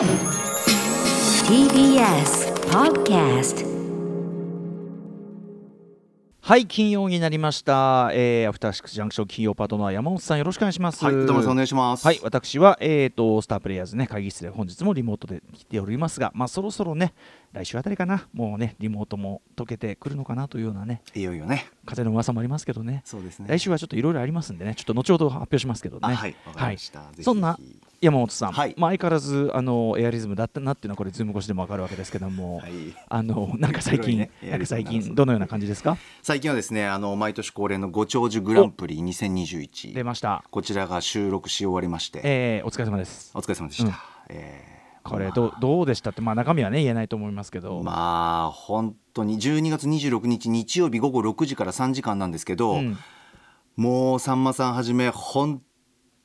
TBS Podcast はい金曜になりました、えー、アフターシックスジャンクション金曜パートナー山本さんよろしくお願いしますはい、歌丸さんお願いします。はい私は、えー、とスタープレイヤーズね会議室で本日もリモートで来ておりますがまあそろそろね来週あたりかなもうねリモートも解けてくるのかなというようなねいよいよね。風の噂もありますけどねそうですね。来週はちょっといろいろありますんでねちょっと後ほど発表しますけどねあはい、わかりました。ぜひぜひそんな山本さん、はい。まあ、相変わらずあのエアリズムだったなっていうのはこれズーム越しでもわかるわけですけども、はい。あのなんか最近、ねなんか最近どのような感じですか？最近はですね、あの毎年恒例のご長寿グランプリ2021。出ました、こちらが収録し終わりまして、えー、お疲れ様です。お疲れ様でした。うん。えーこれどうどうでしたって、まあ、中身はね言えないと思いますけど、まあ本当に12月26日日曜日午後6時から3時間なんですけど、うん。もうさんまさんはじめ本当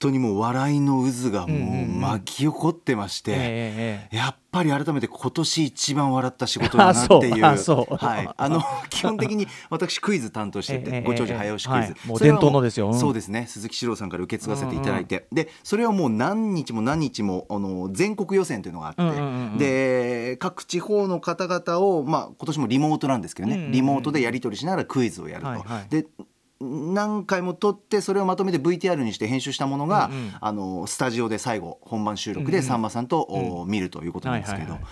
にもう笑いの渦がもう巻き起こってまして、やっぱり改めて今年一番笑った仕事だなっていう はい、あの基本的に私クイズ担当してて、ええご長寿早押しクイズ、はいもう伝統のですよ。うん。そうですね。鈴木史郎さんから受け継がせていただいて、でそれをもう何日も何日もあの全国予選というのがあって、で各地方の方々を、まあ、今年もリモートなんですけどね、リモートでやり取りしながらクイズをやると。はいはい。で何回も撮ってそれをまとめて VTR にして編集したものが、うんうん。あのスタジオで最後本番収録でさんまさんと、お見るということなんですけど、はいはいはい。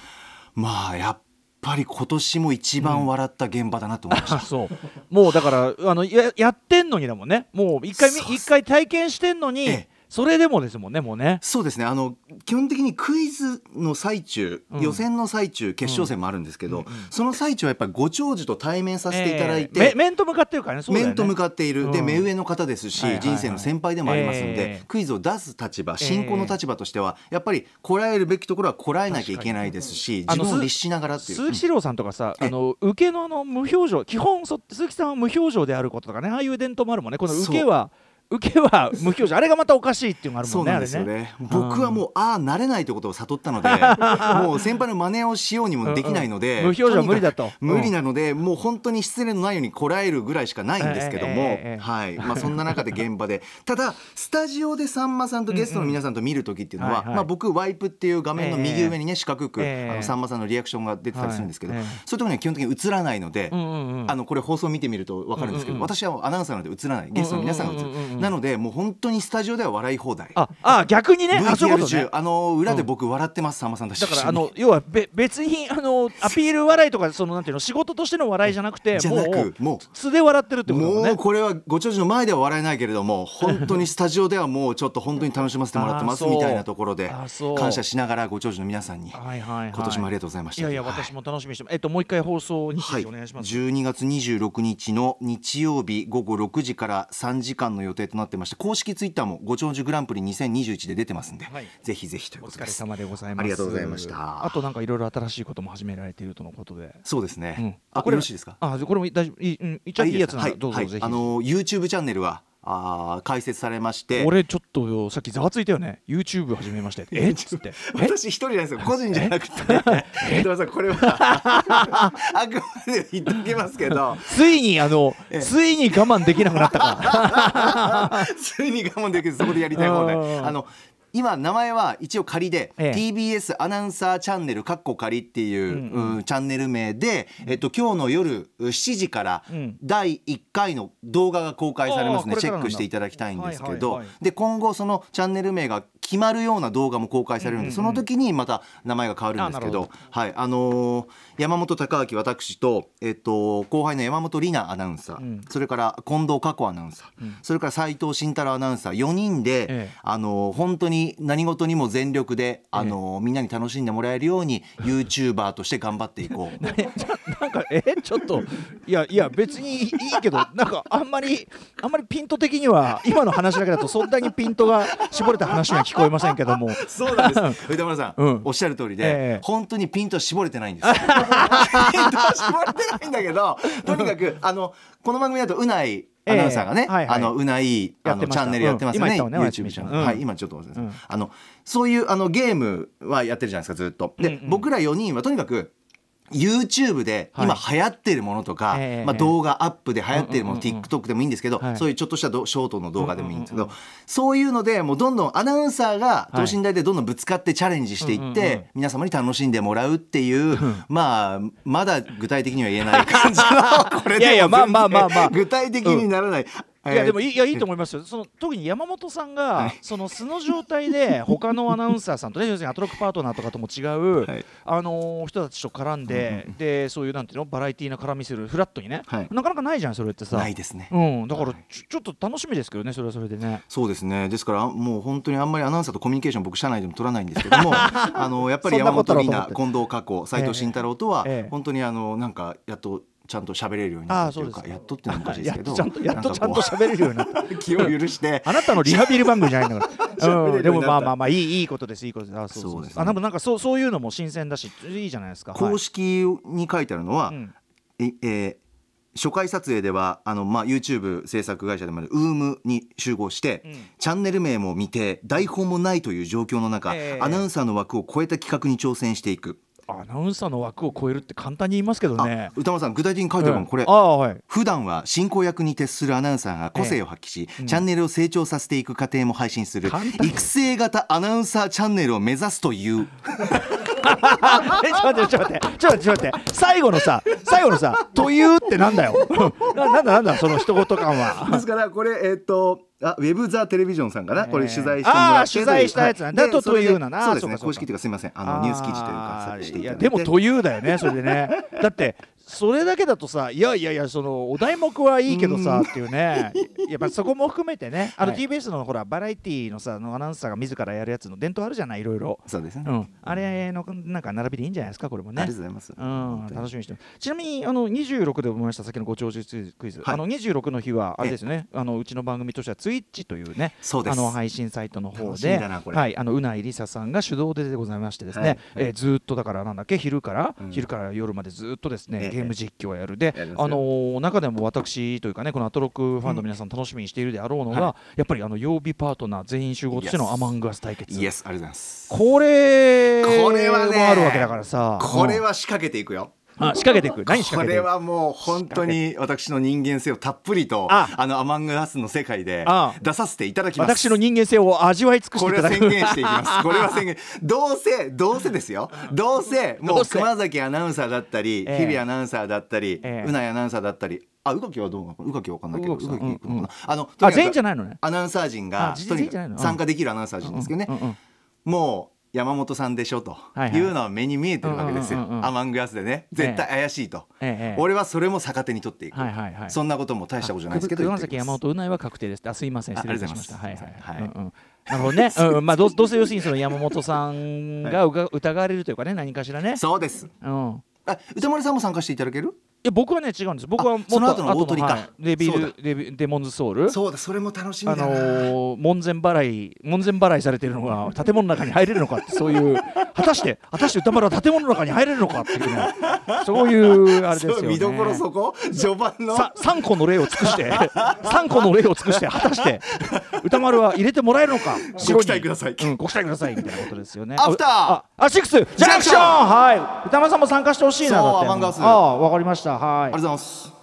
まあやっぱり今年も一番笑った現場だなと思いました。う。もうだからあのややってんのにだもんね。もう一回一回体験してんのに、ええそれでもですもんねもうね。そうですね。あの基本的にクイズの最中、うん。予選の最中決勝戦もあるんですけど、うんうんその最中はやっぱりご長寿と対面させていただいええて、め面と向かってるからね面と向かっている、でうん。目上の方ですし、はいはいはい。人生の先輩でもありますので、ええ。クイズを出す立場進行の立場としてはやっぱりこらえるべきところはこらえなきゃいけないですし自分を律しながらっていう。鈴木史郎さんとかさ、えあの受けのあの無表情基本そ鈴木さんは無表情であることとかねああいう伝統もあるもんね。この受けは受けは無表情あれがまたおかしいっていうのがあるもねそうんなんですよあれね。ね僕はもうああ慣れないということを悟ったので もう先輩の真似をしようにもできないので、うん。うん無表情は無理だと。無理なので、もう本当に失礼のないようにこらえるぐらいしかないんですけども、はい。まあ、そんな中で現場で。ただスタジオでさんまさんとゲストの皆さんと見る時っていうのは、はいはいまあ、僕ワイプっていう画面の右上にね四角く、ええ。あのさんまさんのリアクションが出てたりするんですけど、はいええ。そういうところには基本的に映らないので。うんうんうん。あのこれ放送見てみると分かるんですけど、うんうんうん。私はアナウンサーなので映らない。ゲストの皆さんが映る、うんうんうんうんなのでもう本当にスタジオでは笑い放題。ああ逆にね？あそういう VTR 中。あの裏で僕笑ってますさんまさんだからあの要はべ別にあのアピール笑いとかそのなんていうの仕事としての笑いじゃなくてじゃなくもうもう。素で笑ってるってことだもんね。もうこれはご長寿の前では笑えないけれども本当にスタジオではもうちょっと本当に楽しませてもらってますみたいなところで感謝しながらご長寿の皆さんにはいはいはい。今年もありがとうございました。いやいやはい私も楽しみにしてえっともう一回放送日はい、時お願いします、12月26日の日曜日午後6時から3時間の予定となってまして公式ツイッターもご長寿グランプリ2021で出てますんで、はい。ぜひぜひというおことです。疲れ様でございます。ありがとうございました。あとなんかいろいろ新しいことも始められているとのことで。そうですね、うん。あこれよろしいですか？あこれも大丈夫。いい、うん、言っちゃっていいやつならはいはい。どうぞぜひ、あの YouTube チャンネルはあー開設されまして。俺ちょっとさっきざわついたよね。YouTube 始めまして。え？っつって。え私一人なんですよ。個人じゃなくて江戸 さんこれは あくまで言っときますけど。ついにあのええ。ついに我慢できなくなったか。ついに我慢できずそこでやりたい放題。うんあの今名前は一応仮で、ええ。TBS アナウンサーチャンネルかっこ仮っていう、うんうん。うんチャンネル名で、えっと、今日の夜7時からうん。第1回の動画が公開されますのでチェックしていただきたいんですけど、で今後そのチャンネル名が決まるような動画も公開されるんで、その時にまた名前が変わるんですけどはいあのー山本貴明私と、えっと、後輩の山本里奈アナウンサー、うん。それから近藤佳子アナウンサー、うん。それから斉藤慎太郎アナウンサー4人で、ええ。あのー本当に何事にも全力で、あのーみんなに楽しんでもらえるように YouTuber として頑張っていこう。なんかえちょっといやいや別にいいけどなんかあんまりあんまりピント的には今の話だけだとそんなにピントが絞れた話には聞こえませんけども。そうなんです。歌村さん、うん。おっしゃる通りで、ええ。本当にピント絞れてないんです。よ。ピントは絞れてないんだけど、とにかく あのこの番組だとうないアナウンサーがね、ええはいはい。あのうないあのチャンネルやってますよね。うん。ね YouTube チャンネル、うん。はい今ちょっとうんあのそういうあのゲームはやってるじゃないですかずっと。で、うんうん僕ら4人はとにかく YouTube ではい。今流行ってるものとか、ええまあ、動画アップで流行ってるもの、TikTok でもいいんですけど、はい。そういうちょっとしたどショートの動画でもいいんですけど、そういうのでもうどんどんアナウンサーがい等身大でどんどんぶつかってチャレンジしていって、皆様に楽しんでもらうっていう、まあまだ具体的には言えない感じの これでもいやいやまあまあまあまあ。具体的にならない。いやでもいいいやいいと思いますよ。その特に山本さんが、はい。その素の状態で 他のアナウンサーさんとね要するにアトロックパートナーとかとも違う、はい。あのー人たちと絡んで、でそういうなんていうのバラエティーな絡みするフラットにね、はい。なかなかないじゃんそれってさ。ないですね。うん、だからはい。ちょちょっと楽しみですけどねそれはそれでね。そうですね。ですからもう本当にあんまりアナウンサーとコミュニケーション僕社内でも取らないんですけども あのやっぱり山本里奈近藤佳子斉藤慎太郎とはええ。本当にあのなんかやっとちゃんと喋れるようになったというかああそうです。かやっとっていうのもおかしいでやすけどちゃんとやっとちゃんと喋れるようになった。気を許して。あなたのリハビリ番組じゃないんだから、うん、でもまあまあまあいいいいことですいいことです。あそうそうですねあでもなんかそうそういうのも新鮮だしいいじゃないですか。公式に書いてあるのは、はいうん。ええー初回撮影ではあの、まあ、YouTube 制作会社でもある UM に集合して、うん。チャンネル名も見て台本もないという状況の中、ええアナウンサーの枠を超えた企画に挑戦していく、アナウンサーの枠を超えるって簡単に言いますけどね。あ歌丸さん具体的に書いてあるの、うんこれ。はい。普段は進行役に徹するアナウンサーが個性を発揮し、チャンネルを成長させていく過程も配信する育成型アナウンサーチャンネルを目指すという えちょっと待ってちょっと待って。ちょっと待って。最後のさ最後のさ「という」ってなんだよ。ななんだなんだその一言感は。ですからこれえっ、とあウェブザテレビジョンさんかな、これ取材してもらって。取材したやつなんだ。とはいでそれでというななそうですね。公式というかすみません。あのニュース記事というかでもというだよねそれでね。だってそれだけだとさいやいやいやそのお題目はいいけどさっていうね。やっぱそこも含めてねあのはい。TBS のほらバラエティーのさあのアナウンサーが自らやるやつの伝統あるじゃないいろいろ。そうですね、うん。あれのなんか並びでいいんじゃないですかこれもね。ありがとうございます、うん、楽しみにしてちなみにあの26で思いましたさっきのご長寿クイズ、はい。あの26の日はあれですね。あのうちの番組としてはツイッチというねそうです。あの配信サイトの方ではい。あのうないりささんが主導ででございましてですね、はい。えーずーっとだからなんだっけ？昼から、うん。昼から夜までずーっとですね、ええゲーム実況をやる。であのー中でも私というかねこのアトロックファンの皆さん楽しみにしているであろうのが、はやっぱりあの曜日パートナー全員集合としてのアマングアス対決。イエスありがとうございます。これこれはねもあるわけだからさ。これうん。は仕掛けていくよあ仕掛けていく何仕 こ掛けていくれはもう本当に私の人間性をたっぷりとああのアマングアスの世界であ出させていただきます私の人間性を味わい尽くしてこれいただくは宣言していきます。これは宣言。どうせ、どうせですよ。どうせ、もう熊崎アナウンサーだったり、ええ日々アナウンサーだったり、ええうないアナウンサーだったり。あ、宇垣はどうなの宇垣はわかんないけど、宇垣さん宇垣行くのかな。うんあの、あ全員じゃない。のねアナウンサー陣が参加できるアナウンサー陣ですけどねうんうんうん。もう山本さんでしょとはいうのは目に見えてるわけですよアマングアスでね、絶対怪しいと。ええ俺はそれも逆手に取っていくはいはいはい。そんなことも大したことじゃないですけど。山本うないは確定です。あすいませんあ失礼しました。はいはい。がとうございうんうんなるほどね。うんうんまあどうどうせ要するにその山本さんがうが疑われるというかね何かしらね。そうです。うん。あ、歌丸さんも参加していただける？いや僕はね違うんです。僕はもっとその後の大鳥か。はい。デビルデビデモンズソウル。そうだ、それも楽しみあだな。のー門前払い門前払いされてるのが 建物の中に入れるのかってそういう果たして果たして歌丸は建物の中に入れるのかっていうねそういうあれですよね。見どころそこ？序盤の？さ3個の例を尽くして3個の例を尽くして果たして歌丸は入れてもらえるのか？ご期待ください。うん、ご期待くださいみたいなことですよね。アフター。ああシックスジャンクション！はい。歌丸さんも参加してほしいなだって。ああわかりましたはい。ありがとうございます。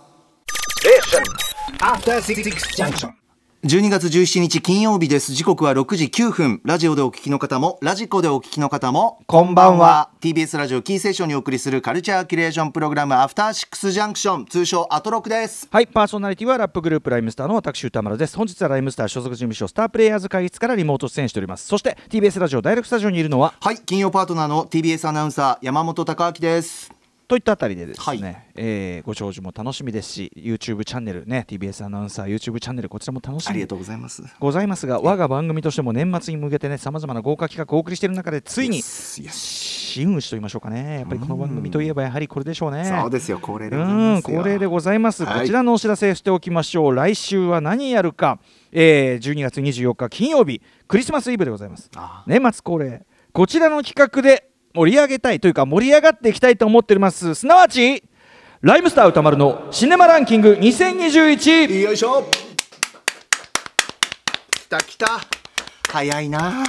After Six Junction. 12月17日金曜日です。時刻は6時9分。ラジオでお聞きの方もラジコでお聞きの方もこんばんは。TBS ラジオキーセーションにお送りするカルチャーキュレーションプログラムアフターシックスジャンクション通称アトロクです。はい。パーソナリティはラップグループライムスターの私歌丸です。本日はライムスター所属事務所スタープレイヤーズ会議室からリモート出演しております。そして TBS ラジオダイレクトスタジオにいるのははい。金曜パートナーの TBS アナウンサー山本貴明ですといったあたりでですね、はい。えーご長寿も楽しみですし YouTube チャンネルね TBS アナウンサー YouTube チャンネルこちらも楽しみありがとうございます。ございますが我が番組としても年末に向けてねさまざまな豪華企画をお送りしている中でついに真打ちと言いましょうかね。やっぱりこの番組といえばやはりこれでしょうね。そうですよ恒例でうございますよ。ん恒例でございます、はいこちらのお知らせしておきましょう。来週は何やるか、えー、12月24日金曜日クリスマスイブでございます。あ。年末恒例。こちらの企画で盛り上げたいというか盛り上がっていきたいと思っております。すなわちライムスター歌丸のシネマランキング2021よいしょ。きたきた。早いな。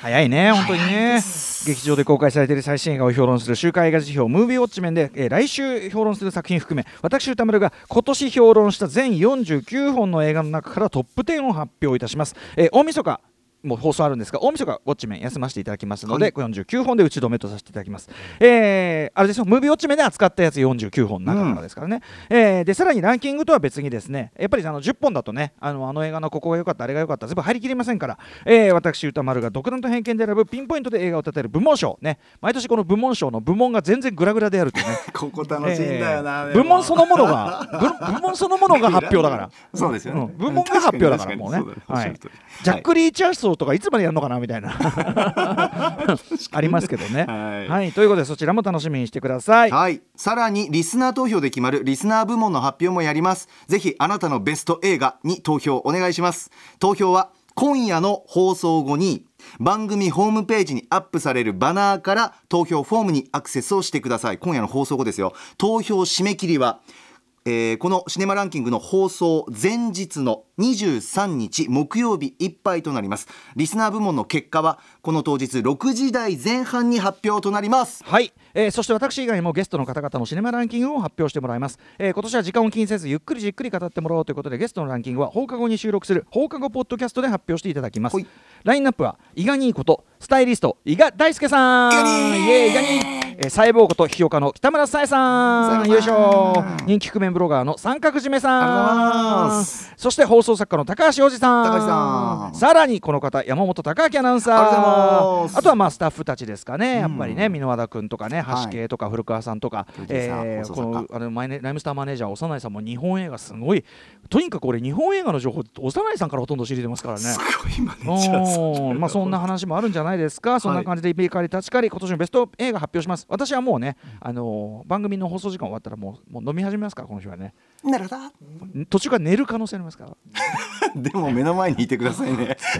早いね、本当にね。劇場で公開されている最新映画を評論する週刊映画辞表、ムービーウォッチメンで、えー来週評論する作品含め、私、歌丸が今年評論した全49本の映画の中からトップ10を発表いたします。えー大晦日もう放送あるんですが、大晦日ウォッチメン休ませていただきますので、49本で打ち止めとさせていただきます。えーあれですよ、ムービーウォッチメンで扱ったやつ49本の中からですからね。えーで、さらにランキングとは別にですね、やっぱりあの10本だとね、あのあの映画のここが良かった、あれが良かった、全部入りきりませんから、えー私、歌丸が独断と偏見で選ぶピンポイントで映画を立てる部門賞、ね、毎年この部門賞の部門が全然グラグラであるっていうね。ここ楽しいんだよな、えー部門そのものが 部部門そのものが発表だから。そうですよね、うん部門が発表だからもうね。確かに確かにそうだおっしゃる通り。ジャック・リー・チャーソーとかいつまでやるのかなみたいな ありますけどね。はいはい、ということでそちらも楽しみにしてください。はい。さらにリスナー投票で決まるリスナー部門の発表もやります。ぜひあなたのベスト映画に投票お願いします。投票は今夜の放送後に番組ホームページにアップされるバナーから投票フォームにアクセスをしてください。今夜の放送後ですよ。投票締め切りはえーこのシネマランキングの放送前日の23日木曜日いっぱいとなります。リスナー部門の結果はこの当日6時台前半に発表となります。はい、えーそして私以外にもゲストの方々のシネマランキングを発表してもらいます、えー今年は時間を気にせずゆっくりじっくり語ってもらおうということでゲストのランキングは放課後に収録する放課後ポッドキャストで発表していただきます。ラインナップは伊賀にいいことスタイリスト伊賀大輔さん。イエーイ伊賀にえー細胞こと批評家の北村さえさん。よいしょ。人気覆面ブロガーの三角締めさん。そして放送作家の高橋洋二さん。高橋さん。さらにこの方山本貴明アナウンサー。あとはまあスタッフたちですかね、やっぱりねうん箕輪田君とかねはい。橋系とか古川さんとか、プロデューサーえーこのあのマイネライムスターマネージャー幼いさんも日本映画すごい。とにかく俺日本映画の情報幼いさんからほとんど知りてますからね。すごいマネージャーまあそんな話もあるんじゃないですか、そんな感じでイベカリ立ちかり今年のベスト映画発表します私はもうね、あのー番組の放送時間終わったらもうもう飲み始めますからこの日はね。なるほど。途中から寝る可能性ありますから。でも目の前にいてくださいね。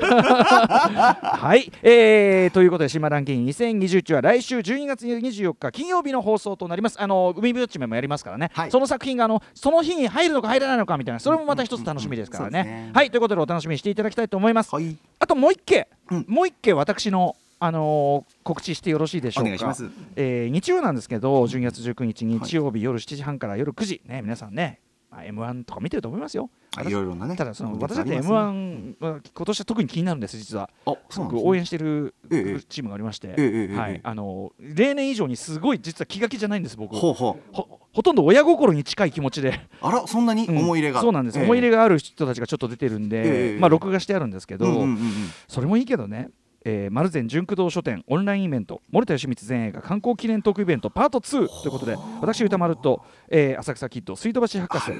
はい、えー、ということで、島ランキング2021は来週12月24日金曜日の放送となります。あの海ぶっちめもやりますからね、はい。その作品があのその日に入るのか入らないのかみたいな、それもまた一つ楽しみですからね。うんうんうんそうですね。はい、ということでお楽しみにしていただきたいと思います。はい。あともう一件、うん。もう一件私のあのー告知してよろしいでしょうか。えー日曜なんですけど、12月19日日曜日夜7時半から夜9時。ね皆さんね。まあ M1 とか見てると思いますよ。あいろいろなね。ただその私だってありますね。M1 は今年は特に気になるんです実は。あすごく応援してるええ。チームがありまして、はいええあの例年以上にすごい実は気が気じゃないんです僕。ほうほう。ほほとんど親心に近い気持ちで、あらそんなにうん。思い入れが、そうなんです、ええ。思い入れがある人たちがちょっと出てるんで、ええ。まあ録画してあるんですけど、うんうんうんうん。それもいいけどねえー、丸善純駆動書店オンラインイベント森田義満前映画観光記念トークイベントパート2ということで私歌丸と、えー、浅草キッド水道橋博士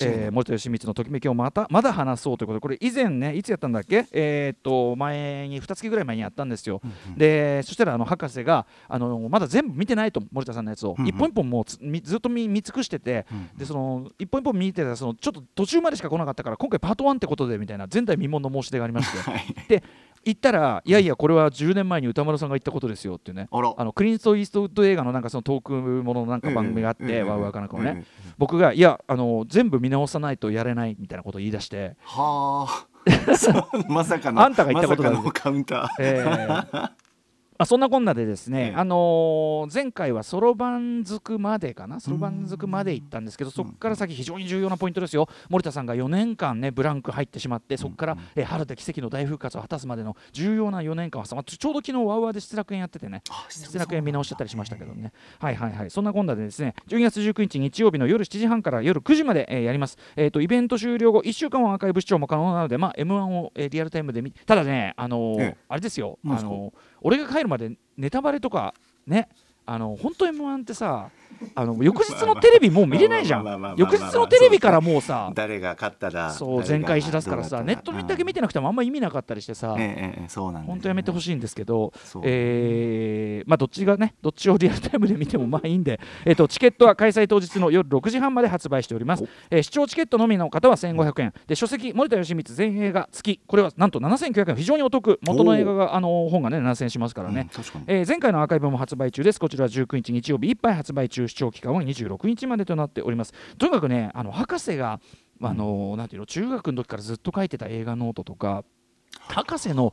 えー、森田義満のときめきをまたまだ話そうということでこれ以前ねいつやったんだっけ？えーっと前に2月ぐらい前にやったんですよ、でそしたらあの博士があのまだ全部見てないと森田さんのやつを、うんうん。一本一本もうずっと見見尽くしてて、でその一本一本見てたらそのちょっと途中までしか来なかったから今回パート1ってことでみたいな前代未聞の申し出がありまして、はい。で行ったらいやいやこれは10年前に歌丸さんが言ったことですよっていうね。あのクリント・イーストウッド映画のなんかそのトークもののなんか番組があって、ええええワウワウかなんかのね、ええ僕がいやあの全部見直さないとやれないみたいなことを言い出して、はあ。まさかのあんたが言ったことだまさかのカウンター。えー。まあ、そんなこんなでですね、ええ。あのー前回はそろばんづくまでかな？そろばんづくまで行ったんですけどそこから先非常に重要なポイントですよ。森田さんが4年間ねブランク入ってしまってそこから、えー春で奇跡の大復活を果たすまでの重要な4年間はさまあちょうど昨日ワウワウで失楽園やっててね。あ失楽園見直しちゃったりしましたけどね。はいはいはい。そんなこんなでですね12月19日日曜日の夜7時半から夜9時まで、えーやります。えっ、とイベント終了後1週間はアーカイブ視聴も可能なのでまあ M1 を、えーリアルタイムで見ただねあのあれですよ。あのー俺が帰るまでネタバレとかねあの本当 M1 ってさあの翌日のテレビもう見れないじゃん。翌日のテレビからもうさ誰が勝っただそう全開しだすからさネットだけ見てなくてもあんま意味なかったりしてさ。本当やめてほしいんですけど、えーまあ、どっちがね、どっちをリアルタイムで見てもまあいいんで、えっとチケットは開催当日の夜6時半まで発売しております。えー視聴チケットのみの方は1500円、で書籍、森田芳光全映画付き、これはなんと7900円、非常にお得、元の映画が、あの本がね、7000円しますからね。えー前回のアーカイブも発売中です。こちらは19日日曜日いっぱい発売中、視聴期間は26日までとなっております。とにかくね、あの博士が、あのなんていうの中学の時からずっと書いてた映画ノートとか、博士の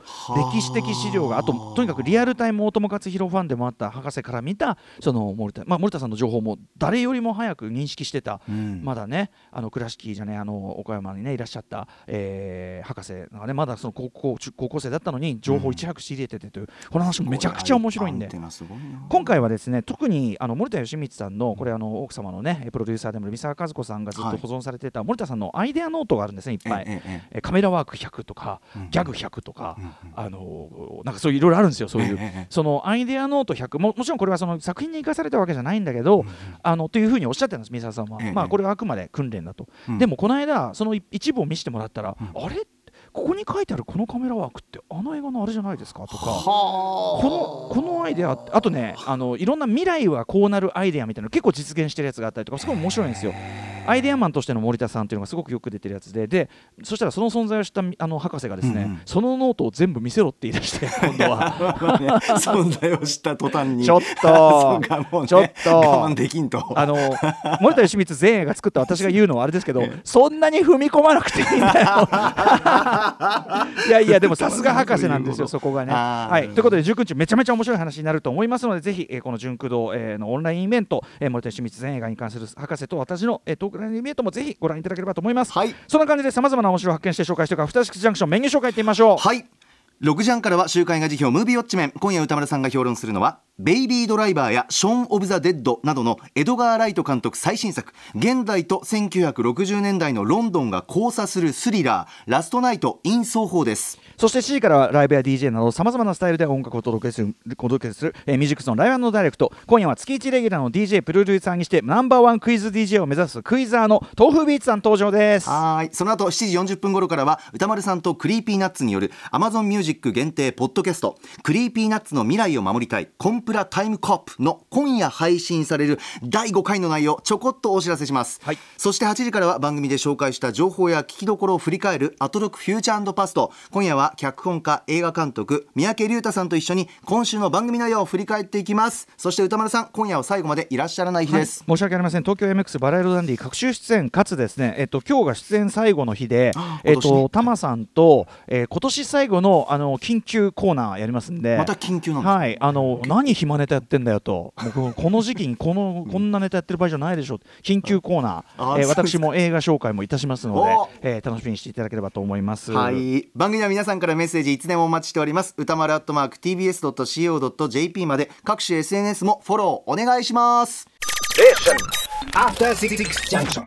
歴史的資料があととにかくリアルタイム大友克洋ファンでもあった博士から見たその森田,、まあ、森田さんの情報も誰よりも早く認識してた、うん。まだねあの倉敷じゃねあの岡山にねいらっしゃった、えー博士がねまだその高校中高校生だったのに情報をいち早く仕入れててという、この話もめちゃくちゃ面白いんで。今回はですね特にあの森田義満さんのこれあの奥様のねプロデューサーでもある三沢和子さんがずっと保存されてた森田さんのアイデアノートがあるんですねいっぱい、えええええカメラワーク100とか、うん。ギャグ100とか、うんあのなんかそういういろいろあるんですよそういう、そのアイデアノート100ももちろんこれはその作品に生かされたわけじゃないんだけど、あのというふうにおっしゃってたんです三沢さんは、ええまあこれはあくまで訓練だと、うん。でもこの間その一部を見せてもらったら、うん。あれ？ここに書いてあるこのカメラワークってあの映画のあれじゃないですか？とか。はこのこのアイデアあとねあのいろんな未来はこうなるアイデアみたいなの結構実現してるやつがあったりとかすごい面白いんですよ。アイデアマンとしての森田さんっていうのがすごくよく出てるやつで。でそしたらその存在を知ったあの博士がですね、うんうん。そのノートを全部見せろって言い出して今度は。あね存在を知った途端に。ちょっと。ねちょっと。我慢できんと。あの森田芳光全映画作った私が言うのはあれですけど そんなに踏み込まなくていいんだよ。いやいやでもさすが博士なんですよそこがね。はい、ということで19日めちゃめちゃ面白い話になると思いますのでぜひ、えーこの純駆動、えーのオンラインイベント、えー森田芳光全映画に関する博士と私の、えートークラインイベントもぜひご覧いただければと思います。はいそんな感じでさまざまな面白を発見して紹介していくアフターシックスジャンクションメニュー紹介いってみましょう。はい6時半からは週刊映画時評ムービーウォッチメン。今夜宇多丸さんが評論するのはベイビードライバーやショーン・オブ・ザ・デッドなどのエドガー・ライト監督最新作。現代と1960年代のロンドンが交差するスリラー。ラストナイト・イン・ソーホーです。そして C からはライブや DJ などさまざまなスタイルで音楽をお届けするお届けする、えーミュージックスのライブダイレクト今夜は月1レギュラーの DJ プロデューサーにしてナンバーワンクイズ DJ を目指すクイザーの tofubeats さん登場です。はーい。その後7時40分頃からは宇多丸さんとクリーピーナッツによる Amazon ミュージック限定ポッドキャストクリーピーナッツの未来を守りたいコンプラタイムコップの今夜配信される第5回の内容ちょこっとお知らせします、はい。そして8時からは番組で紹介した情報や聞きどころを振り返るアトロクフューチャーパスト。今夜は脚本家映画監督三宅隆太さんと一緒に今週の番組内容を振り返っていきます。そして宇多丸さん今夜は最後までいらっしゃらない日です、申し訳ありません。東京 MX バラいろダンディ各週出演かつですね、えっと、今日が出演最後の日であ、えっと、タマさんと、えー今年最後のあの緊急コーナーやりますんで。また緊急なんですか？はい。あの何暇ネタやってんだよと。もうこの時期にこのこんなネタやってる場合じゃないでしょ。緊急コーナー、えーあそうですか。私も映画紹介もいたしますのおで、えー楽しみにしていただければと思います。はい。番組は皆さんからメッセージいつでもお待ちしております。歌丸アットマーク TBS.CO.JP まで各種 SNS もフォローお願いします。After Six Junction.